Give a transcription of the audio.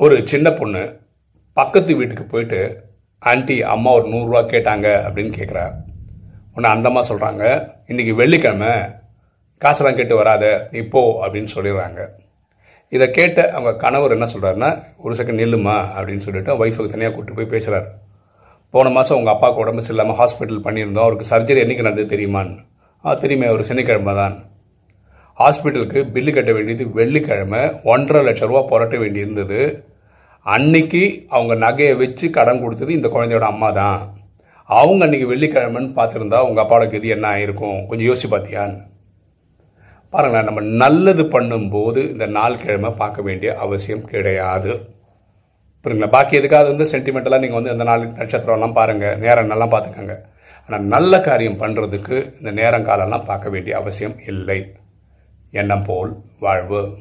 ஒரு சின்ன பொண்ணு பக்கத்து வீட்டுக்கு போயிட்டு ஆன்ட்டி அம்மா ஒரு நூறுரூவா கேட்டாங்க அப்படின்னு கேட்குறா உன்னை அந்தம்மா சொல்கிறாங்க இன்னைக்கு வெள்ளிக்கிழமை காசெல்லாம் கேட்டு வராத நீ போ அப்படின்னு சொல்லிடுறாங்க. இதை கேட்ட அவங்க கணவர் என்ன சொல்கிறாருன்னா ஒரு செகண்ட் நில்லுமா அப்படின்னு சொல்லிட்டு ஒய்ஃபுக்கு தனியாக கூப்பிட்டு போய் பேசுகிறார் போன மாதம் உங்கள் அப்பாவுக்கு உடம்பு சரியில்லாமல் ஹாஸ்பிட்டல் பண்ணியிருந்தோம் அவருக்கு சர்ஜரி என்னைக்கு நடந்தது தெரியுமான்னு. ஆ தெரியுமே ஒரு சனிக்கிழமை தான் ஹாஸ்பிட்டலுக்கு பில்லு கட்ட வேண்டியது வெள்ளிக்கிழமை ஒன்றரை லட்ச ரூபா புரட்ட வேண்டியிருந்தது. அன்னைக்கு அவங்க நகையை வச்சு கடன் கொடுத்தது இந்த குழந்தையோட அம்மா தான். அவங்க அன்னைக்கு வெள்ளிக்கிழமைன்னு பார்த்துருந்தா உங்கள் அப்பாவோட கதி என்ன ஆயிருக்கும்? கொஞ்சம் யோசிச்சு பார்த்தியான்னு. பாருங்களேன் நம்ம நல்லது பண்ணும்போது இந்த நாள் கிழமை பார்க்க வேண்டிய அவசியம் கிடையாது. புரியுங்களா பாக்கி எதுக்காவது வந்து சென்டிமெண்டலாக நீங்கள் வந்து இந்த நாள் நட்சத்திரம்லாம் பாருங்கள் நேரம் நல்லா பார்த்துக்கோங்க. ஆனால் நல்ல காரியம் பண்ணுறதுக்கு இந்த நேரம் காலம்லாம் பார்க்க வேண்டிய அவசியம் இல்லை. எண்ணம் போல் வாழ்வு